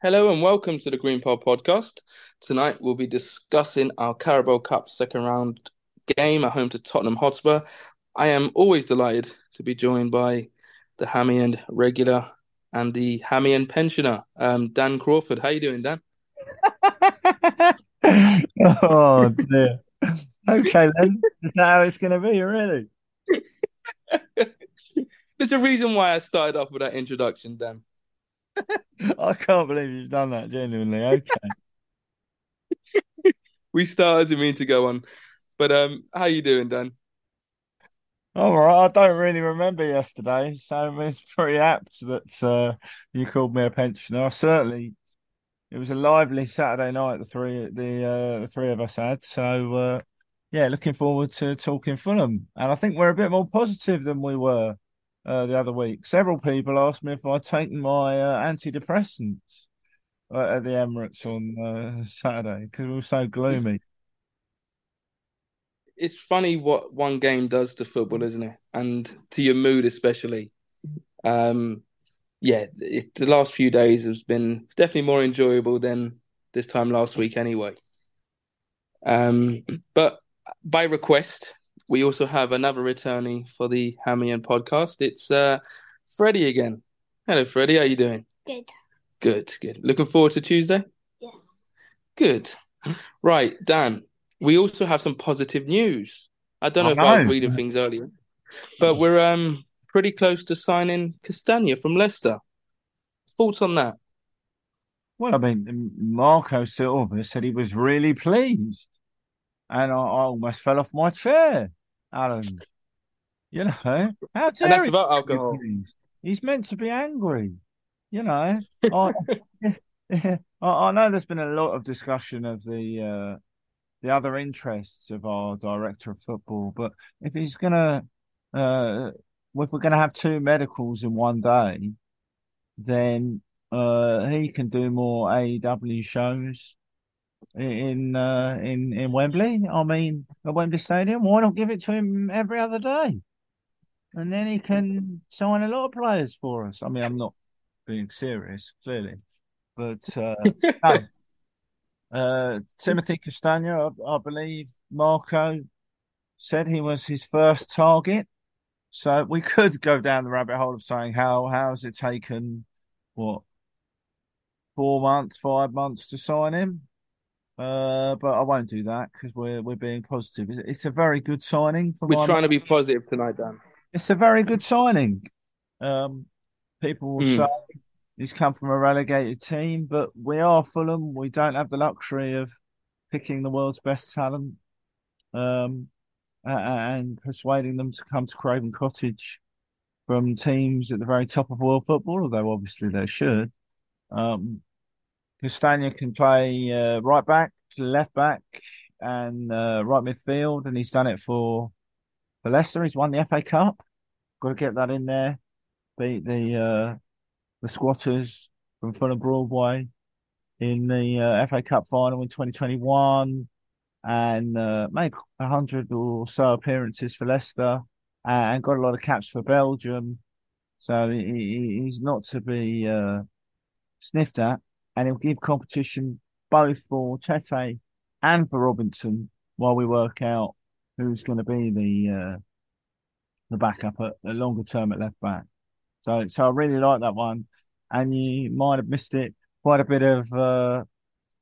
Hello and welcome to the Green Pod podcast. Tonight we'll be discussing our Carabao Cup second round game at home to Tottenham Hotspur. I am always delighted to be joined by the Hammy End regular and the Hammy End pensioner, um, Dan Crawford. How are you doing, Dan? oh dear. Okay then, is that how it's going to be, really? There's a reason why I started off with that introduction, Dan. I can't believe you've done that. Genuinely, okay. we start as we mean to go on, but um, how you doing, Dan? All right, I don't really remember yesterday, so it's pretty apt that uh, you called me a pensioner. Certainly, it was a lively Saturday night. The three, the uh, the three of us had. So uh, yeah, looking forward to talking Fulham, and I think we're a bit more positive than we were uh, the other week. Several people asked me if I'd taken my uh, antidepressants uh, at the Emirates on uh, Saturday because we were so gloomy. It's funny what one game does to football, isn't it? And to your mood, especially. Um, yeah, it, the last few days has been definitely more enjoyable than this time last week, anyway. Um, but by request, we also have another returnee for the Hammy End podcast. It's uh, Freddie again. Hello, Freddie. How are you doing? Good. Good, good. Looking forward to Tuesday? Yes. Good. Right, Dan. We also have some positive news. I don't know I if I was know. reading things earlier, but we're um pretty close to signing Castagne from Leicester. Thoughts on that? Well, I mean, Marco Silva said he was really pleased, and I, I almost fell off my chair, Alan. You know, how And dare that's he without be alcohol. He's meant to be angry. You know, I, I, I know there's been a lot of discussion of the uh, the other interests of our director of football, but if he's gonna, uh, if we're gonna have two medicals in one day, then uh, he can do more AEW shows in uh, in in Wembley. I mean, at Wembley Stadium. Why not give it to him every other day? And then he can sign a lot of players for us. I mean, I'm not being serious, clearly, but uh, no. Uh, Timothy Castagne, I, I believe Marco said he was his first target. So we could go down the rabbit hole of saying how how has it taken what four months, five months to sign him? Uh, but I won't do that because we're we're being positive. It's, it's a very good signing for We're trying to be positive tonight, Dan. It's a very good signing. Um, people will Mm. say he's come from a relegated team, but we are Fulham. We don't have the luxury of picking the world's best talent, um, and persuading them to come to Craven Cottage from teams at the very top of world football. Although obviously they should. Um, Castagne can play uh, right back, left back, and uh, right midfield, and he's done it for for Leicester. He's won the FA Cup. Got to get that in there. Beat the uh, the squatters from Fulham Broadway in the uh, FA Cup final in 2021, and uh, made hundred or so appearances for Leicester, and got a lot of caps for Belgium. So he- he's not to be uh, sniffed at, and it'll give competition both for Tete and for Robinson while we work out who's going to be the uh, the backup at the longer term at left back. So, so I really like that one, and you might have missed it. Quite a bit of uh,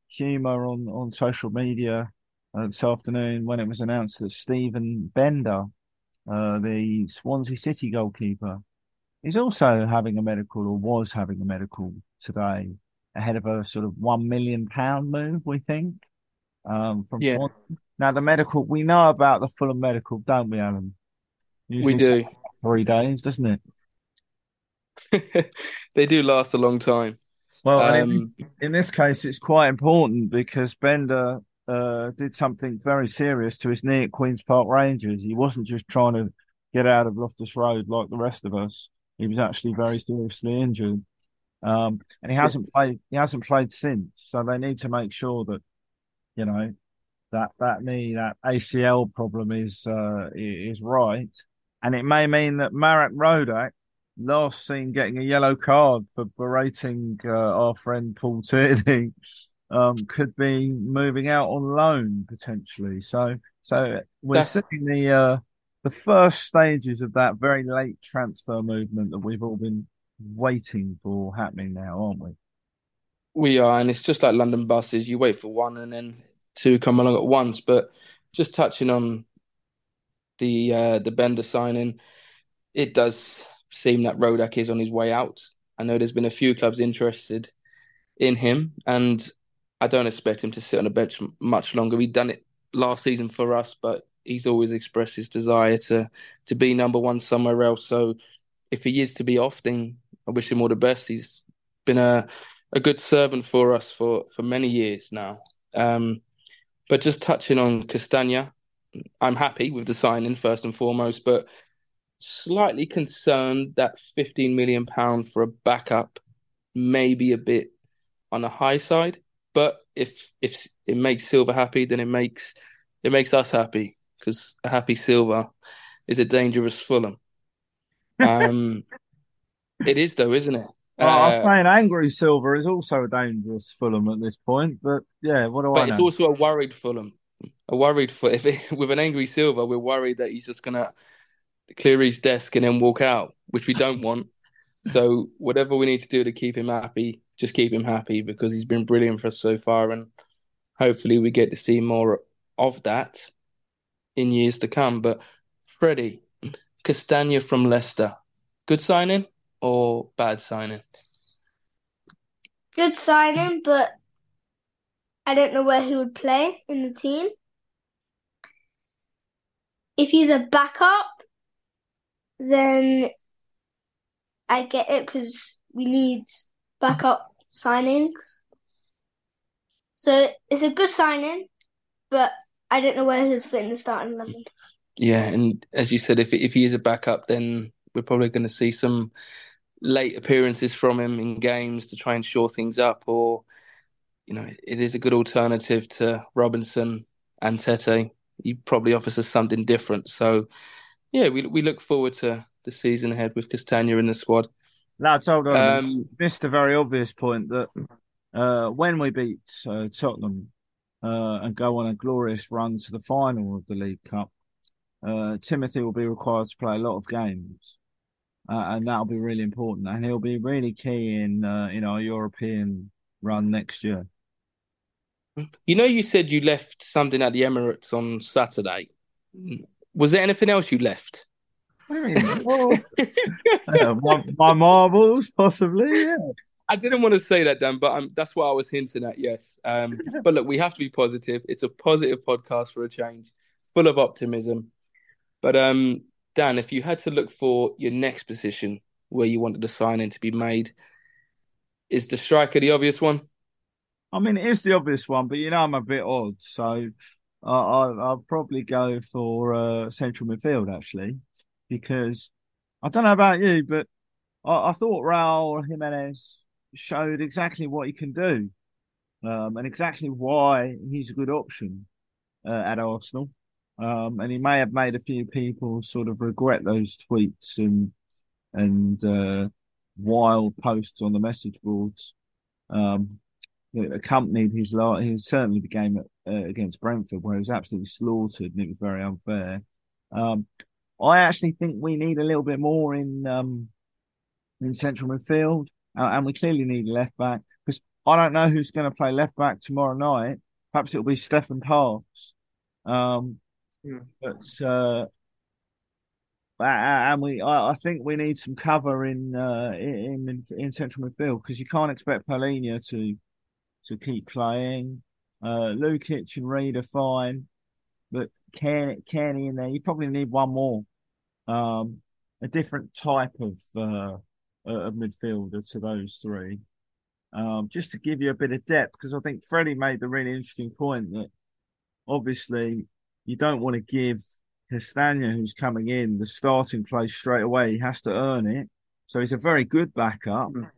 humour on on social media uh, this afternoon when it was announced that Steven Benda, uh, the Swansea City goalkeeper, is also having a medical or was having a medical today ahead of a sort of one million pound move, we think, um, from Yeah. Now the medical, we know about the Fulham medical, don't we, Alan? we do. three days, doesn't it? They do last a long time. Well, and in, Um, in this case, it's quite important because Benda uh, did something very serious to his knee at Queens Park Rangers. He wasn't just trying to get out of Loftus Road like the rest of us. He was actually very seriously injured, um, and he hasn't played. He hasn't played since. So they need to make sure that you know that that knee, that ACL problem is uh, is right, and it may mean that Marek Rodak last seen getting a yellow card for berating uh, our friend Paul Tierney um, could be moving out on loan potentially. So, so we're That's... seeing the uh, the first stages of that very late transfer movement that we've all been waiting for happening now, aren't we? We are, and it's just like London buses. You wait for one, and then two come along at once. But just touching on the uh, the Benda signing, it does seem that Rodak is on his way out. I know there's been a few clubs interested in him, and I don't expect him to sit on the bench much longer. He'd done it last season for us, but he's always expressed his desire to to be number one somewhere else. So if he is to be off, then I wish him all the best. He's been a a good servant for us for for many years now. Um, but just touching on Castagne, I'm happy with the signing first and foremost, but slightly concerned that 15 million pound for a backup may be a bit on the high side. But if if it makes Silva happy, then it makes it makes us happy because a happy Silva is a dangerous Fulham. Um, it is though, isn't it? Well, uh, I'm saying angry Silva is also a dangerous Fulham at this point, but yeah, what do but I know? It's also a worried Fulham. A worried for if it, with an angry Silva, we're worried that he's just gonna clear his desk and then walk out, which we don't want. So whatever we need to do to keep him happy, just keep him happy because he's been brilliant for us so far, and hopefully we get to see more of that in years to come. But Freddie Castagne from Leicester, good signing or bad signing? Good signing, but I don't know where he would play in the team. If he's a backup, then I get it because we need backup signings. So it's a good signing, but I don't know where he'll fit in the starting eleven. Yeah, and as you said, if if he is a backup, then we're probably going to see some late appearances from him in games to try and shore things up, or you know, it is a good alternative to Robinson and Tete. He probably offers us something different. So yeah, we we look forward to the season ahead with Castagne in the squad. Lads, hold on. Um, missed a very obvious point that uh, when we beat uh, Tottenham uh, and go on a glorious run to the final of the League Cup, uh, Timothy will be required to play a lot of games, uh, and that'll be really important. And he'll be really key in uh, in our European run next year. You know, you said you left something at the Emirates on Saturday. Was there anything else you left? uh, my, my, marbles, possibly. Yeah. I didn't want to say that, Dan, but um, that's what I was hinting at. Yes, um, but look, we have to be positive. It's a positive podcast for a change, full of optimism. But um, Dan, if you had to look for your next position where you wanted the signing to be made, is the striker the obvious one? I mean, it is the obvious one, but you know I'm a bit odd, so I, will probably go for uh, central midfield actually, because I don't know about you, but I, I thought Raul Jimenez showed exactly what he can do, um, and exactly why he's a good option uh, at Arsenal. Um, and he may have made a few people sort of regret those tweets and and uh, wild posts on the message boards. Um, accompanied his last, he certainly the game at, uh, against Brentford where he was absolutely slaughtered and it was very unfair. Um, I actually think we need a little bit more in um, in central midfield, uh, and we clearly need a left back because I don't know who's going to play left back tomorrow night. Perhaps it'll be Stefan Parks, um, yeah. but uh, and we I, I, think we need some cover in uh, in, in, central midfield because you can't expect Palhinha to to keep playing. Uh, Lukic and Reed are fine, but Cairney in there, you probably need one more, um, a different type of uh, of midfielder to those three, um, just to give you a bit of depth. Because I think Freddie made the really interesting point that obviously you don't want to give Castagne, who's coming in, the starting place straight away. He has to earn it. So he's a very good backup. Mm.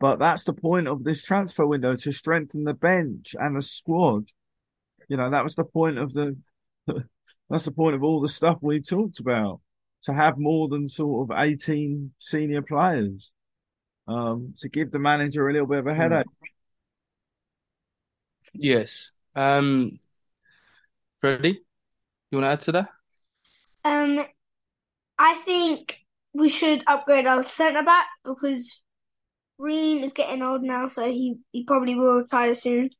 But that's the point of this transfer window to strengthen the bench and the squad. You know, that was the point of the that's the point of all the stuff we've talked about. to have more than sort of 18 senior players um, to give the manager a little bit of a Hmm. headache. Yes. Um, Freddie, you want to add to that? Um, I think we should upgrade our centre back because Ream is getting old now, so he, he probably will retire soon.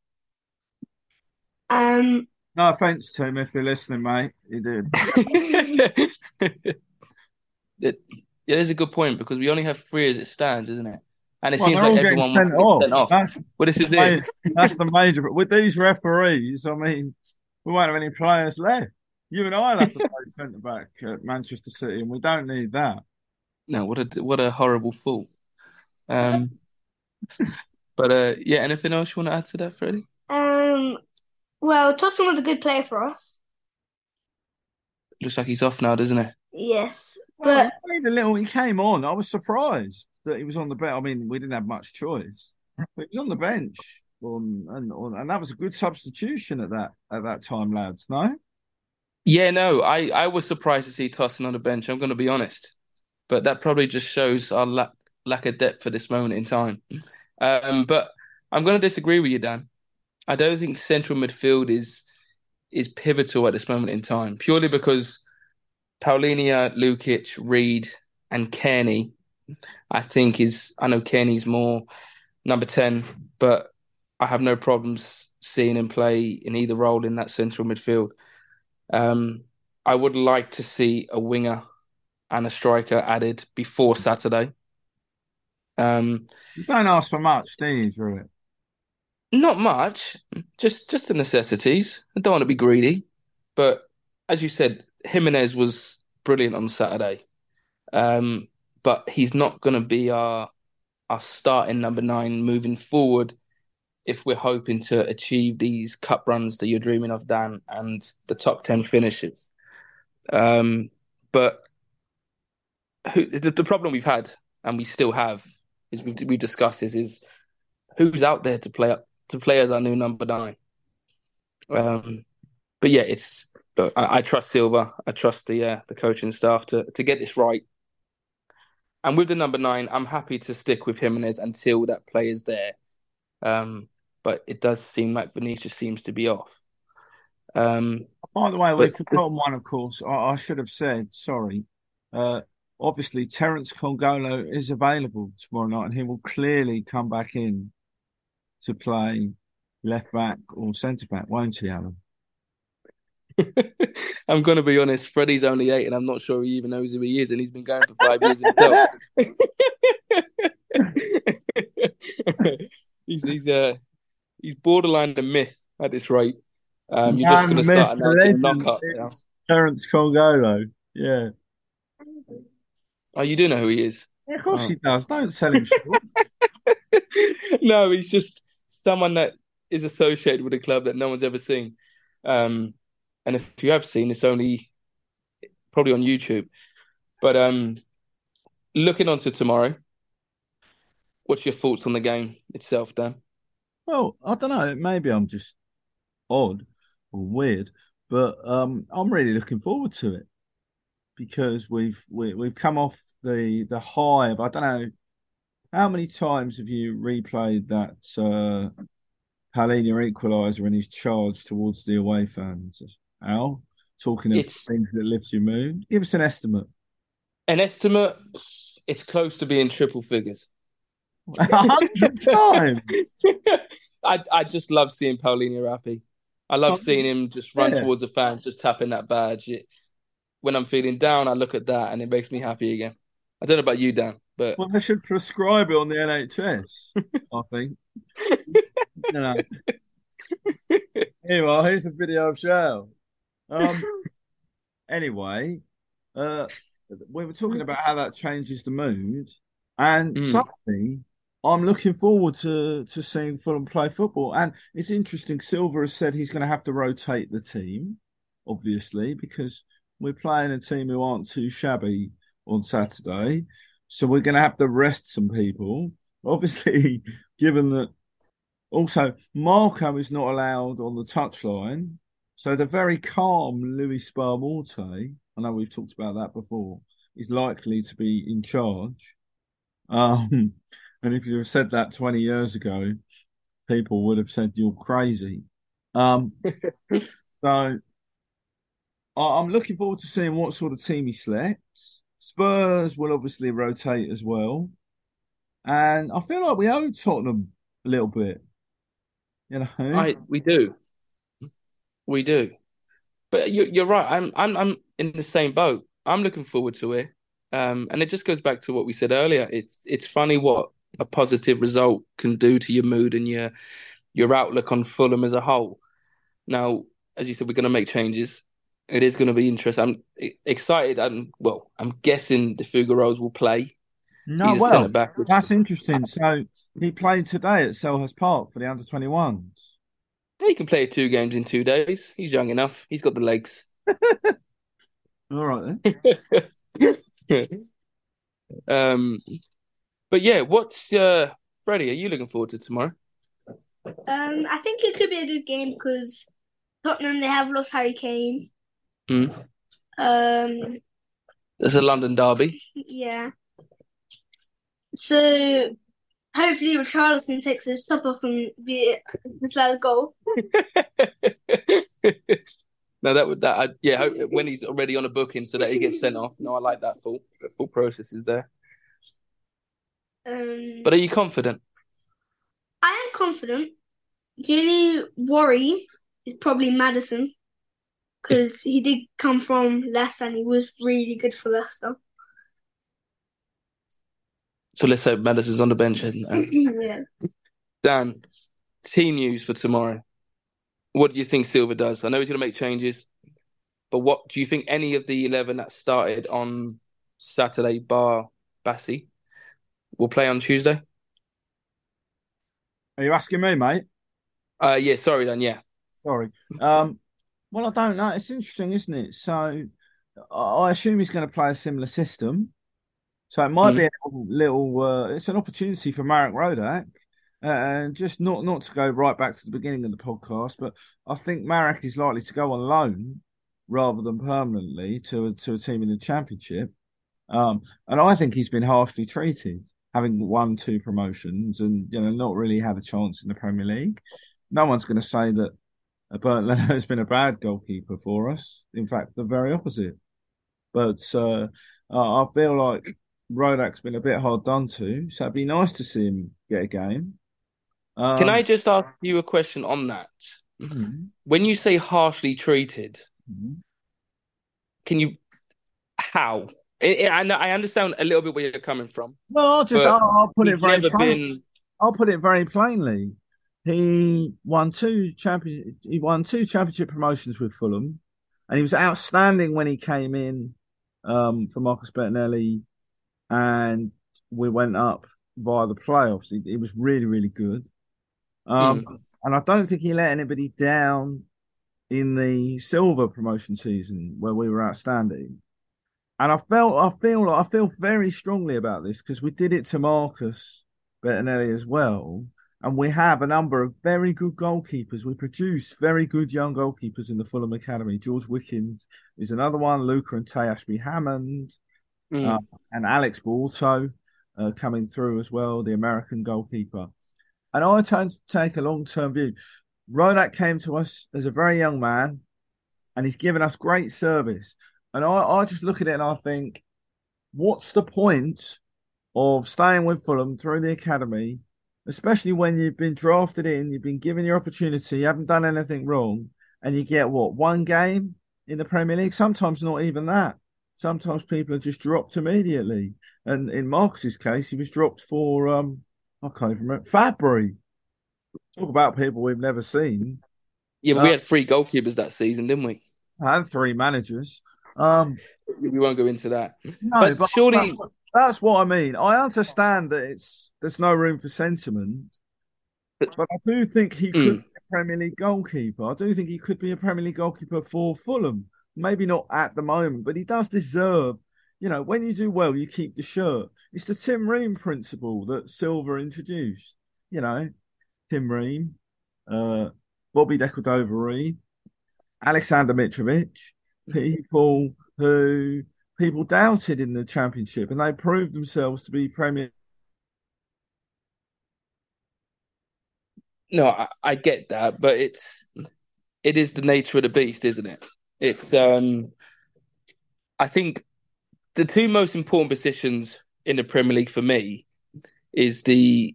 Um, No offense, Tim, if you're listening, mate. You did. It, it is a good point because we only have three as it stands, isn't it? And it Well, seems like all getting everyone wants to sent get off. sent off. That's, Well, this is the it. ma- that's the major. With these referees, I mean, we won't have any players left. You and I will have to play centre back at Manchester City, and we don't need that. No, what a what a horrible thought. Um, but uh, yeah, anything else you want to add to that, Freddie? um, well, Tosin was a good player for us. Looks like he's off now, doesn't it? Yes, Well, but he played a little. He came on. I was surprised that he was on the bench. I mean, we didn't have much choice, but he was on the bench, um, and and that was a good substitution at that at that time, lads. No, Yeah, no, I, I was surprised to see Tosin on the bench. I'm going to be honest, but that probably just shows our lack lack of depth at this moment in time. Um, but I'm going to disagree with you, Dan. I don't think central midfield is is pivotal at this moment in time, purely because Palhinha, Lukic, Reed, and Cairney, I think is I know Cairney's more number ten, but I have no problems seeing him play in either role in that central midfield. Um, I would like to see a winger and a striker added before Saturday. Um, you don't ask for much, do you, Drew? not much, just just the necessities. I don't want to be greedy, but as you said, Jimenez was brilliant on Saturday. Um, but he's not going to be our our starting number nine moving forward if we're hoping to achieve these cup runs that you're dreaming of, Dan, and the top ten finishes. Um, but who, the, the problem we've had, and we still have, is we've, we discussed this, is who's out there to play to play as our new number nine. Um, but yeah, it's I, I trust Silva. I trust the uh, the coaching staff to to get this right. And with the number nine, I'm happy to stick with Jimenez until that player's there. Um, but it does seem like Vinicius seems to be off. Um, By the way, we've But- forgotten one, of course. I, I should have said, sorry. Uh, obviously, Terence Kongolo is available tomorrow night, and he will clearly come back in to play left back or centre back, won't he, Alan? I'm going to be honest. Freddie's only eight, and I'm not sure he even knows who he is, and he's been going for five years himself. he's he's uh he's borderline a myth at this rate. Um, you're just going to start myth, announcing the legend knockout. now. Terence Kongolo. Yeah. Oh, you do know who he is. Yeah, Of course Oh. he does. Don't sell him short. no, he's just someone that is associated with a club that no one's ever seen. Um, and if you have seen, it's only probably on YouTube. But um, looking on to tomorrow, what's your thoughts on the game itself, Dan? Well, I don't know. Maybe I'm just odd or weird, but um, I'm really looking forward to it because we've we, we've come off the the high of I don't know how many times have you replayed that uh, Palhinha equaliser and his charge towards the away fans? Al, talking of It's- things that lift your mood. Give us an estimate. An estimate, it's close to being triple figures. A hundred times. I I just love seeing Palhinha happy. I love Oh, seeing him just run yeah. towards the fans, just tapping that badge. It, when I'm feeling down, I look at that and it makes me happy again. I don't know about you, Dan, but Well, they should prescribe it on the NHS. I think. You know. You. Here's a video of Shell. Um. Anyway, uh, we were talking about how that changes the mood, and Mm. suddenly I'm looking forward to to seeing Fulham play football. And it's interesting. Silva has said he's going to have to rotate the team, obviously, because we're playing a team who aren't too shabby on Saturday. So we're going to have to rest some people. Obviously, given that also Marco is not allowed on the touchline, so the very calm Louis Boa Morte I know we've talked about that before, is likely to be in charge. Um, and if you have said that 20 years ago, people would have said you're crazy. Um, so I'm looking forward to seeing what sort of team he selects. Spurs will obviously rotate as well. And I feel like we owe Tottenham a little bit. You know, I we do, we do. But you're you're right. I'm I'm I'm in the same boat. I'm looking forward to it. Um, and it just goes back to what we said earlier. It's it's funny what a positive result can do to your mood and your your outlook on Fulham as a whole. Now, as you said, we're going to make changes. It is going to be interesting. I'm excited. I'm well. I'm guessing the Figueroas will play. No, well, back, that's interesting. So he played today at Selhurst Park for the under 21s. He can play two games in two days. He's young enough. He's got the legs. All right then. um, but yeah, what's uh, Freddie? Are you looking forward to tomorrow? Um, I think it could be a good game because Tottenham they have lost Harry Kane. Mm. Um, there's a London derby. Yeah. So hopefully Richarlison takes his top off and be his goal. no, that would that I, yeah. When he's already on a booking, so that he gets sent off. No, I like that full full process is there. Um, but are you confident? I am confident. The only worry is probably Maddison because he did come from Leicester and he was really good for Leicester. So let's hope Maddison's on the bench. yeah. Dan, team news for tomorrow. What do you think Silva does? I know he's going to make changes, but what do you think any of the 11 that started on Saturday, bar Bassey, will play on Tuesday? Are you asking me, mate? Uh, yeah, sorry, then, yeah. Sorry. Um, well, I don't know. It's interesting, isn't it? So I assume he's going to play a similar system. So it might mm. be a little. Uh, it's an opportunity for Marek Rodak, uh, and just not not to go right back to the beginning of the podcast, but I think Marek is likely to go on loan rather than permanently to a, to a team in the championship. Um, and I think he's been harshly treated, having won two promotions and you know not really had a chance in the Premier League. No one's going to say that Bernd Leno has been a bad goalkeeper for us. In fact, the very opposite. But uh, I feel like Rodak's been a bit hard done to, so it'd be nice to see him get a game. Um, Can I just ask you a question on that? Mm-hmm. When you say harshly treated, mm-hmm. can you how? I, I, I understand a little bit where you're coming from. Well, I'll just I'll, I'll, put it very plain. Been... I'll put it very plainly. He won two champion. He won two championship promotions with Fulham, and he was outstanding when he came in um, for Marcus Bettinelli and we went up via the playoffs. It, it was really, really good. Um, mm. And I don't think he let anybody down in the Silva promotion season where we were outstanding. And I felt, I feel, I feel very strongly about this because we did it to Marcus Bettinelli as well. And we have a number of very good goalkeepers. We produce very good young goalkeepers in the Fulham Academy. George Wickens is another one. Luca and Tay Ashby Hammond mm. uh, and Alex Borto uh, coming through as well, the American goalkeeper. And I tend to take a long term view. Rodak came to us as a very young man, and he's given us great service. And I, I just look at it and I think, what's the point of staying with Fulham through the academy, especially when you've been drafted in, you've been given your opportunity, you haven't done anything wrong, and you get what one game in the Premier League? Sometimes not even that sometimes people are just dropped immediately. And in Marcus's case, he was dropped for um I can't even remember Fabri. Talk about people we've never seen. Yeah, but uh, we had three goalkeepers that season, didn't we? And three managers. Um we won't go into that. No, but, but surely that's, that's what I mean. I understand that it's there's no room for sentiment. But, but I do think he could mm. be a Premier League goalkeeper. I do think he could be a Premier League goalkeeper for Fulham. Maybe not at the moment, but he does deserve. You know, when you do well, you keep the shirt. It's the Tim Ream principle that Silva introduced. You know, Tim Ream, uh, Bobby Decordova-Reid, Alexander Mitrovic, people who people doubted in the championship, and they proved themselves to be Premier. No, I, I get that, but it's it is the nature of the beast, isn't it? It's um, I think the two most important positions in the Premier League for me is the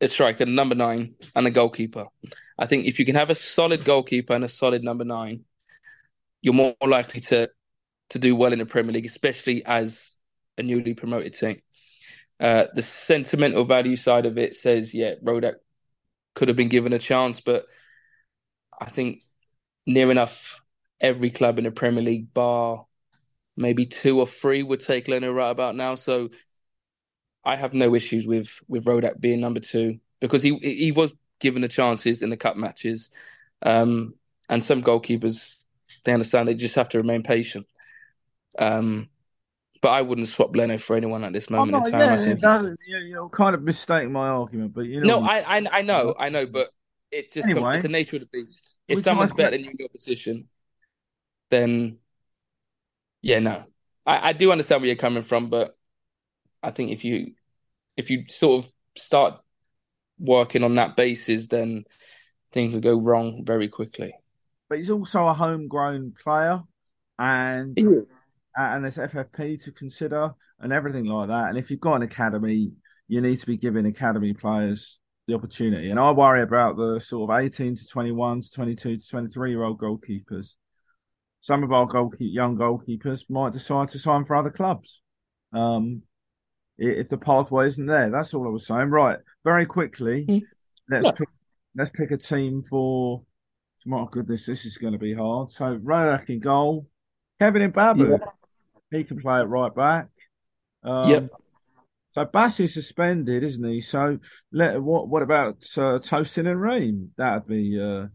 a striker, number nine, and a goalkeeper. I think if you can have a solid goalkeeper and a solid number nine, you're more likely to to do well in the Premier League, especially as a newly promoted team. Uh, the sentimental value side of it says, yeah, Rodak could have been given a chance, but I think near enough every club in the Premier League, bar maybe two or three, would take Leno right about now. So I have no issues with with Rodak being number two because he he was given the chances in the cup matches, um, and some goalkeepers they understand they just have to remain patient. Um, but I wouldn't swap Leno for anyone at this moment in time. Yeah, I think. yeah, you're kind of mistaking my argument, but you know. No, I, I I know, I know, but it just Anyway, it's the nature of the beast. If someone's better than you in your position, then yeah, no. I, I do understand where you're coming from, but I think if you if you sort of start working on that basis, then things will go wrong very quickly. But he's also a homegrown player, and and there's FFP to consider and everything like that. And if you've got an academy, you need to be giving academy players the opportunity. And I worry about the sort of 18 to 21 to 22 to 23 year old goalkeepers. Some of our goalkeep young goalkeepers might decide to sign for other clubs. Um, if the pathway isn't there, that's all I was saying. Right, very quickly, Mm. let's Yeah. pick, let's pick a team for. My goodness, this is going to be hard. So Rodak in goal, Kevin Mbabu, he can play it right back. Um, Yep. So Bass is suspended, isn't he? So let what what about uh, Tosin and Ream? That'd be uh,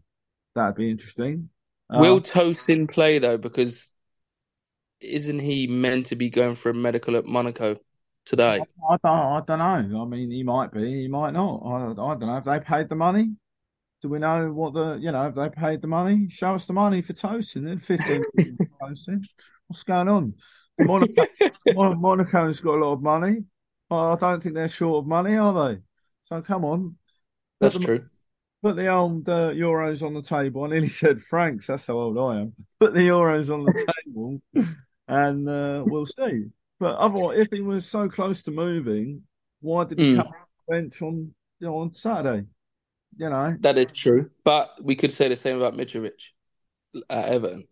that'd be interesting. Uh, Will Tosin play though? Because isn't he meant to be going for a medical at Monaco today? I don't I don't know. I mean, he might be, he might not. I, I don't know. Have they paid the money? Do we know what the you know? Have they paid the money? Show us the money for Tosin. Then fifteen Tosin. What's going on? Monaco, Monaco's got a lot of money. I don't think they're short of money, are they? So come on, That's the- true. Put the old uh, euros on the table. I nearly said francs. That's how old I am. Put the euros on the table, and uh, we'll see. But otherwise, if he was so close to moving, why did he Mm. come off the bench on you know, on Saturday? You know, That is true. But we could say the same about Mitrovic at Everton.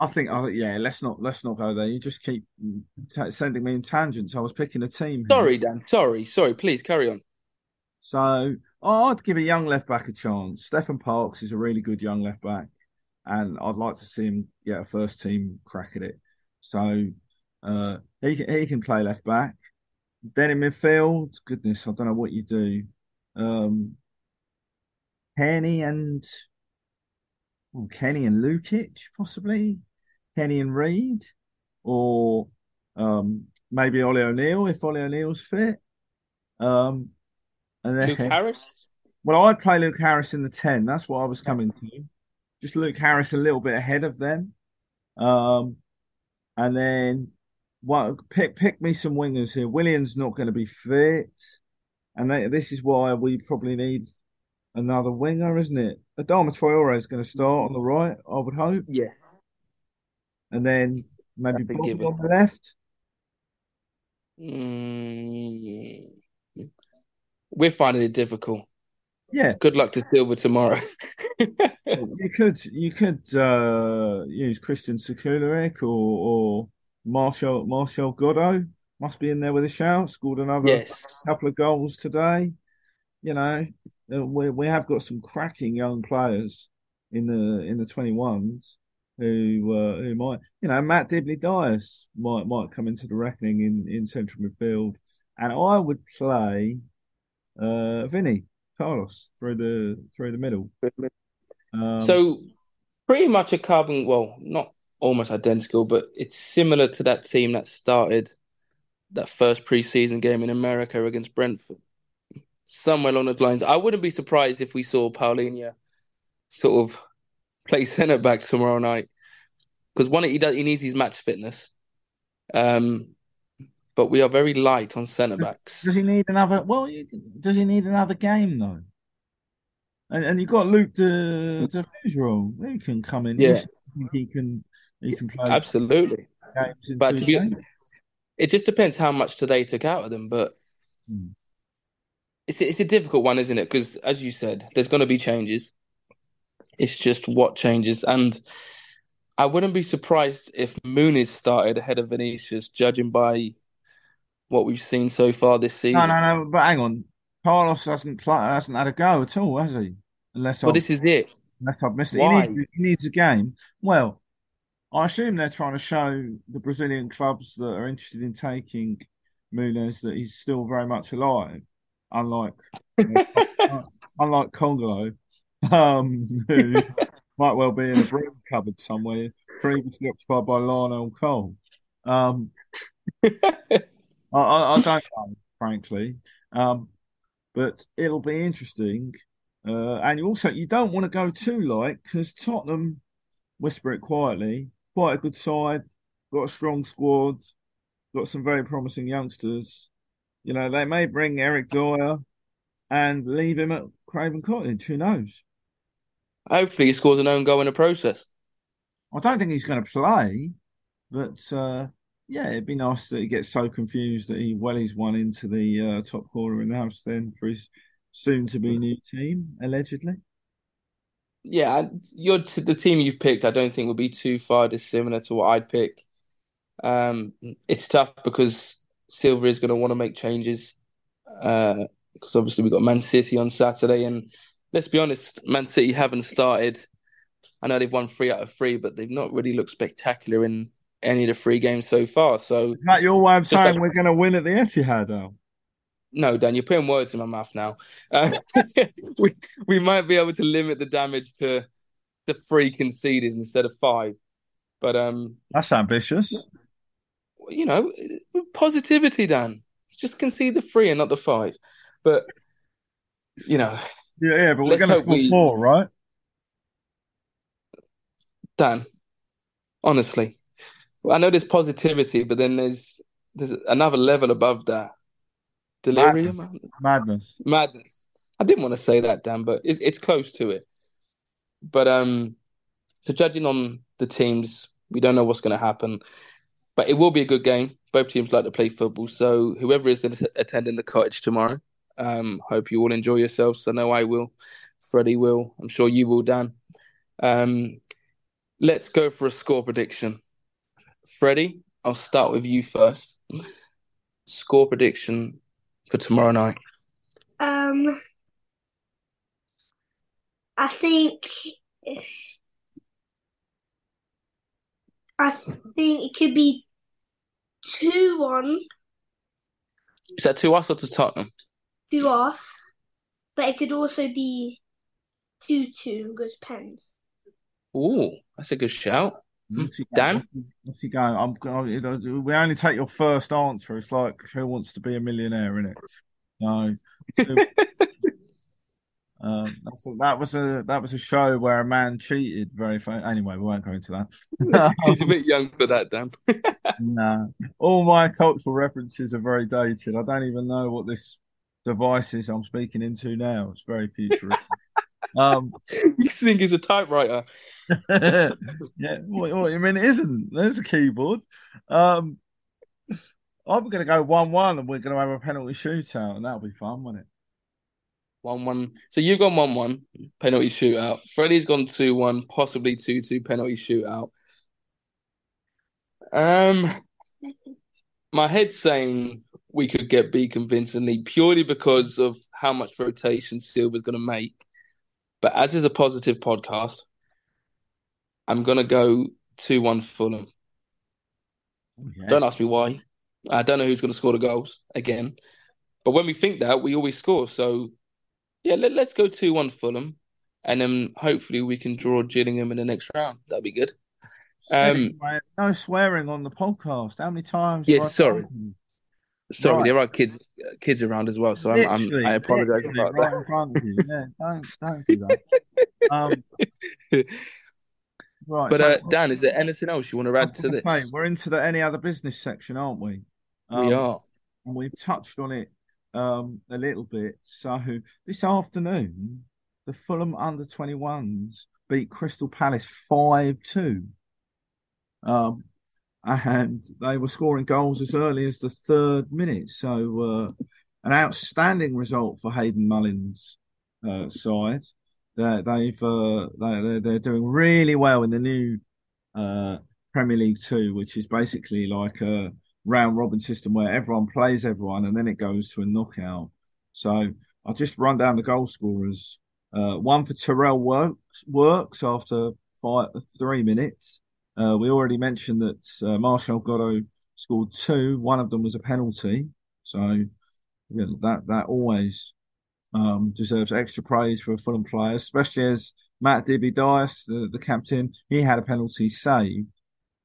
I think, I yeah. Let's not let's not go there. You just keep t- sending me in tangents. I was picking a team. here. Sorry, Dan. Sorry. Sorry. Please carry on. So oh, I'd give a young left back a chance. Stephen Parks is a really good young left back, and I'd like to see him get a first team crack at it. So uh, he can, he can play left back. Then in midfield, goodness, I don't know what you do. Um, Cairney and oh, Cairney and Lukic possibly, Cairney and Reed, or um, maybe Ollie O'Neill if Ollie O'Neill's fit. Um, and then Luke Harris. well, I'd play Luke Harris in the 10. That's what I was coming to. Just Luke Harris a little bit ahead of them. Um, and then well, pick pick me some wingers here. Willian's not going to be fit. And they, this is why we probably need another winger, isn't it? Adama Traore is going to start on the right, I would hope. Yeah. And then maybe Bobby on the left. Mm. We're finding it difficult. Yeah, Good luck to Silva tomorrow. you could you could uh, use Christian Sekulic or or Marshall Marshall Godo must be in there with a shout. Scored another yes. couple of goals today. You know, uh, we we have got some cracking young players in the in the twenty ones who uh, who might you know Matt Dibley Dias might might come into the reckoning in in central midfield, and I would play uh Vinny Carlos through the through the middle. Um, So pretty much a carbon, well, not almost identical, but it's similar to that team that started that first preseason game in America against Brentford. Somewhere along those lines. I wouldn't be surprised if we saw Palhinha sort of play centre back tomorrow night. because one he does he needs his match fitness. Um, but we are very light on centre backs. Does he need another? Well, does he need another game though? And and you've got Luke to de Visual. He can come in. Yeah. he can he can play Absolutely. games But be, it just depends how much today took out of them. But Hmm. It's it's a difficult one, isn't it? Because as you said, there's going to be changes. It's just what changes, and I wouldn't be surprised if Muniz started ahead of Vinicius, judging by what we've seen so far this season. No, no, no. But hang on, Carlos hasn't hasn't had a go at all, has he? Unless Well, I've, this is it. unless I've missed it. Why? He needs, he needs a game. Well, I assume they're trying to show the Brazilian clubs that are interested in taking Muniz that he's still very much alive, unlike unlike Kongolo, um, who might well be in a broom cupboard somewhere, previously occupied by Lionel Cole. Um, I, I, I don't know, frankly, um, but it'll be interesting. Uh, and you also you don't want to go too light because Tottenham, whisper it quietly, quite a good side, got a strong squad, got some very promising youngsters. You know, they may bring Eric Dier and leave him at Craven Cottage. Who knows? Hopefully, he scores an own goal in the process. I don't think he's going to play, but uh, yeah, it'd be nice that he gets so confused that he wellies one into the uh, top corner in the house then for his soon to be new team, allegedly. Yeah, your t the team you've picked, I don't think will be too far dissimilar to what I'd pick. Um, it's tough because Silva is going to want to make changes. Uh, because obviously we've got Man City on Saturday, and let's be honest, Man City haven't started. I know they've won three out of three, but they've not really looked spectacular in any of the three games so far. So Is that your way of saying we're going to win at the Etihad, Al? no, Dan, you're putting words in my mouth now. Uh, we we might be able to limit the damage to the three conceded instead of five. But um, That's ambitious. You know, positivity, Dan. Just concede the three and not the five. But you know, Yeah, yeah, but we're going to score we- four, right? Dan, honestly, I know there's positivity, but then there's there's another level above that. Delirium, Madness. madness. I didn't want to say that, Dan, but it's it's close to it. But um, so judging on the teams, we don't know what's going to happen, but it will be a good game. Both teams like to play football, so whoever is attending the cottage tomorrow, um, hope you all enjoy yourselves. I know I will, Freddie will, I'm sure you will, Dan. Um, let's go for a score prediction. Freddie, I'll start with you first. Score prediction for tomorrow night. Um, I think I think it could be two one Is that to us or to Tottenham? to us, but it could also be two two goes pens. Ooh, that's a good shout. What's he hmm, Dan? going? What's he going? I'm going. You know, we only take your first answer. It's like who wants to be a millionaire, isn't it? No. So, um, that's a, that was a that was a show where a man cheated. Very fun. Anyway, we won't go into that. He's a bit young for that, Dan. no, all my cultural references are very dated. I don't even know what this device is I'm speaking into now. It's very futuristic. um, You think he's a typewriter? yeah, what, what you mean? It isn't. There's a keyboard. Um, I'm going to go one-one, and we're going to have a penalty shootout, and that'll be fun, won't it? One one. So you've gone one one penalty shootout. Freddie's gone two one, possibly two two penalty shootout. Um, my head's saying we could get beat convincingly purely because of how much rotation Silva's going to make. But as is a positive podcast, I'm going to go two one Fulham. Yeah. Don't ask me why. I don't know who's going to score the goals again. But when we think that, we always score. So, yeah, let, let's go 2 1 Fulham. And then hopefully we can draw Gillingham in the next round. That'd be good. Um, no swearing on the podcast. How many times? Yeah, sorry. Sorry, Right. there are kids kids around as well. So I'm, I'm, I apologize about right in front of you. Yeah, don't don't do that. Um, Right. But so- uh, Dan, is there anything else you want to add to this? say, we're into the any other business section, aren't we? Um, we are. and we've touched on it um, a little bit. So this afternoon, the Fulham under 21s beat Crystal Palace 5 2. Um, and they were scoring goals as early as the third minute. So, uh, an outstanding result for Hayden Mullins' uh, side. They're, they've uh, they, they're, they're doing really well in the new uh, Premier League Two, which is basically like a round robin system where everyone plays everyone and then it goes to a knockout. So I'll just run down the goal scorers. Uh, one for Terrell Works works after five, three minutes. Uh, we already mentioned that uh, Marshall Godo scored two. One of them was a penalty. So that that always um, deserves extra praise for a Fulham player, especially as Matt Dibley-Dias, the, the captain, he had a penalty saved.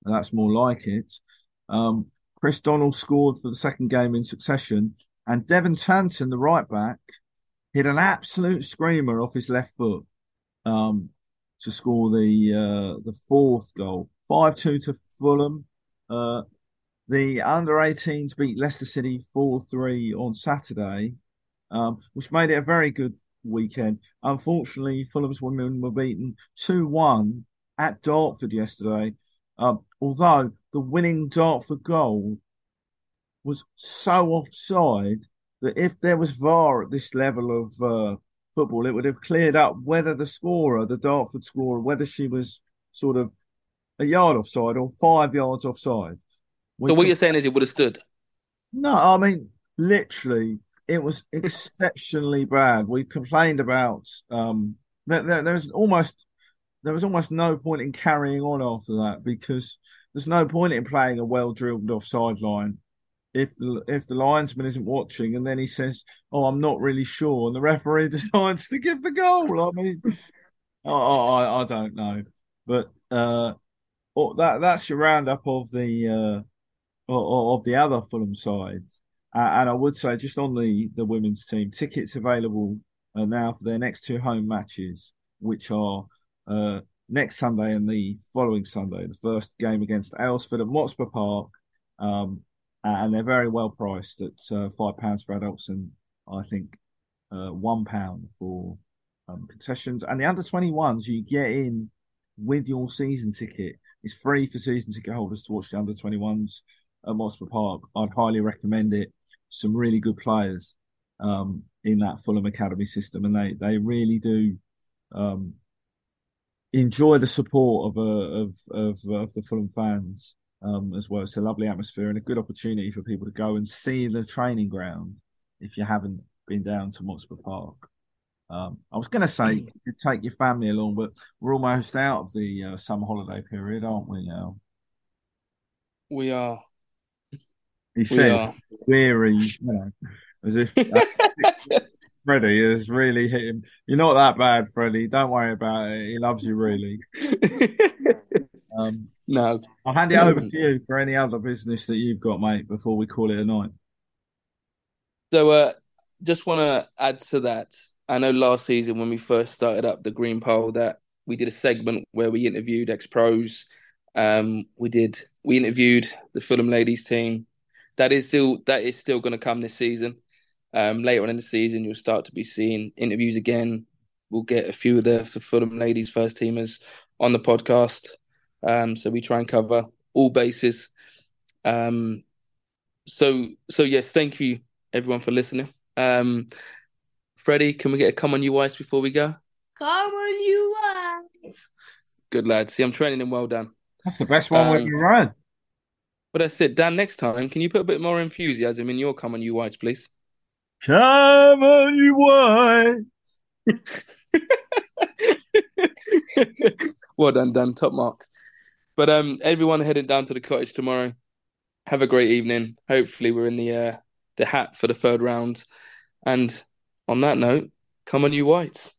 That's more like it. Um, Chris Donald scored for the second game in succession, and Devan Tanton, the right back, hit an absolute screamer off his left foot um, to score the uh, the fourth goal. Five two to Fulham. Uh, the under 18s beat Leicester City 4 3 on Saturday, um, which made it a very good weekend. Unfortunately, Fulham's women were beaten 2 1 at Dartford yesterday. Um, although the winning dart for goal was so offside that if there was VAR at this level of uh, football, it would have cleared up whether the scorer, the Dartford scorer, whether she was sort of a yard offside or five yards offside. We So what could- you're saying is it would have stood. no, I mean literally, it was exceptionally bad. We complained about um, there, there, there was almost there was almost no point in carrying on after that because there's no point in playing a well drilled offside line if the if the linesman isn't watching and then he says, "Oh, I'm not really sure," and the referee decides to give the goal. I mean, I I, I don't know, but uh, oh, that that's your roundup of the uh of, of the other Fulham sides. Uh, and I would say, just on the, the women's team, tickets available uh, now for their next two home matches, which are uh, next Sunday and the following Sunday. The first game against Aylesford at Motspur Park. Um, and they're very well priced at uh, £5 for adults and I think uh, £1 for um, concessions. And the under 21s, you get in with your season ticket. It's free for season ticket holders to watch the under 21s at Motspur Park. I'd highly recommend it. Some really good players um, in that Fulham Academy system, and they they really do um, enjoy the support of uh, of, of of the Fulham fans um, as well. It's a lovely atmosphere and a good opportunity for people to go and see the training ground if you haven't been down to Motspur Park. Um, I was going to say you could take your family along, but we're almost out of the uh, summer holiday period, aren't we now? We are. He We said, are. weary, you know, as if uh, Freddie is really hitting. You're not that bad, Freddie. Don't worry about it. He loves you really. Um, no. I'll hand it over to you for any other business that you've got, mate, before we call it a night. So, uh, just want to add to that. I know last season when we first started up the Green Pole that we did a segment where we interviewed ex pros. Um, we did we interviewed the Fulham ladies team. That is still that is still going to come this season. Um, later on in the season, you'll start to be seeing interviews again. We'll get a few of the, the Fulham ladies first teamers on the podcast. Um, so we try and cover all bases. Um, so so yes, thank you everyone for listening. Um, Freddie, can we get a come on you ice before we go? Come on, you guys. Good lad. See, I'm training him well done. That's the best one Um, we've ever had. But that's it. Dan, next time, can you put a bit more enthusiasm in your come on you whites, please? Come on, you white. well done, Dan. Top marks. But um, everyone heading down to the cottage tomorrow. Have a great evening. Hopefully, we're in the uh, the hat for the third round. And on that note, come on, you whites.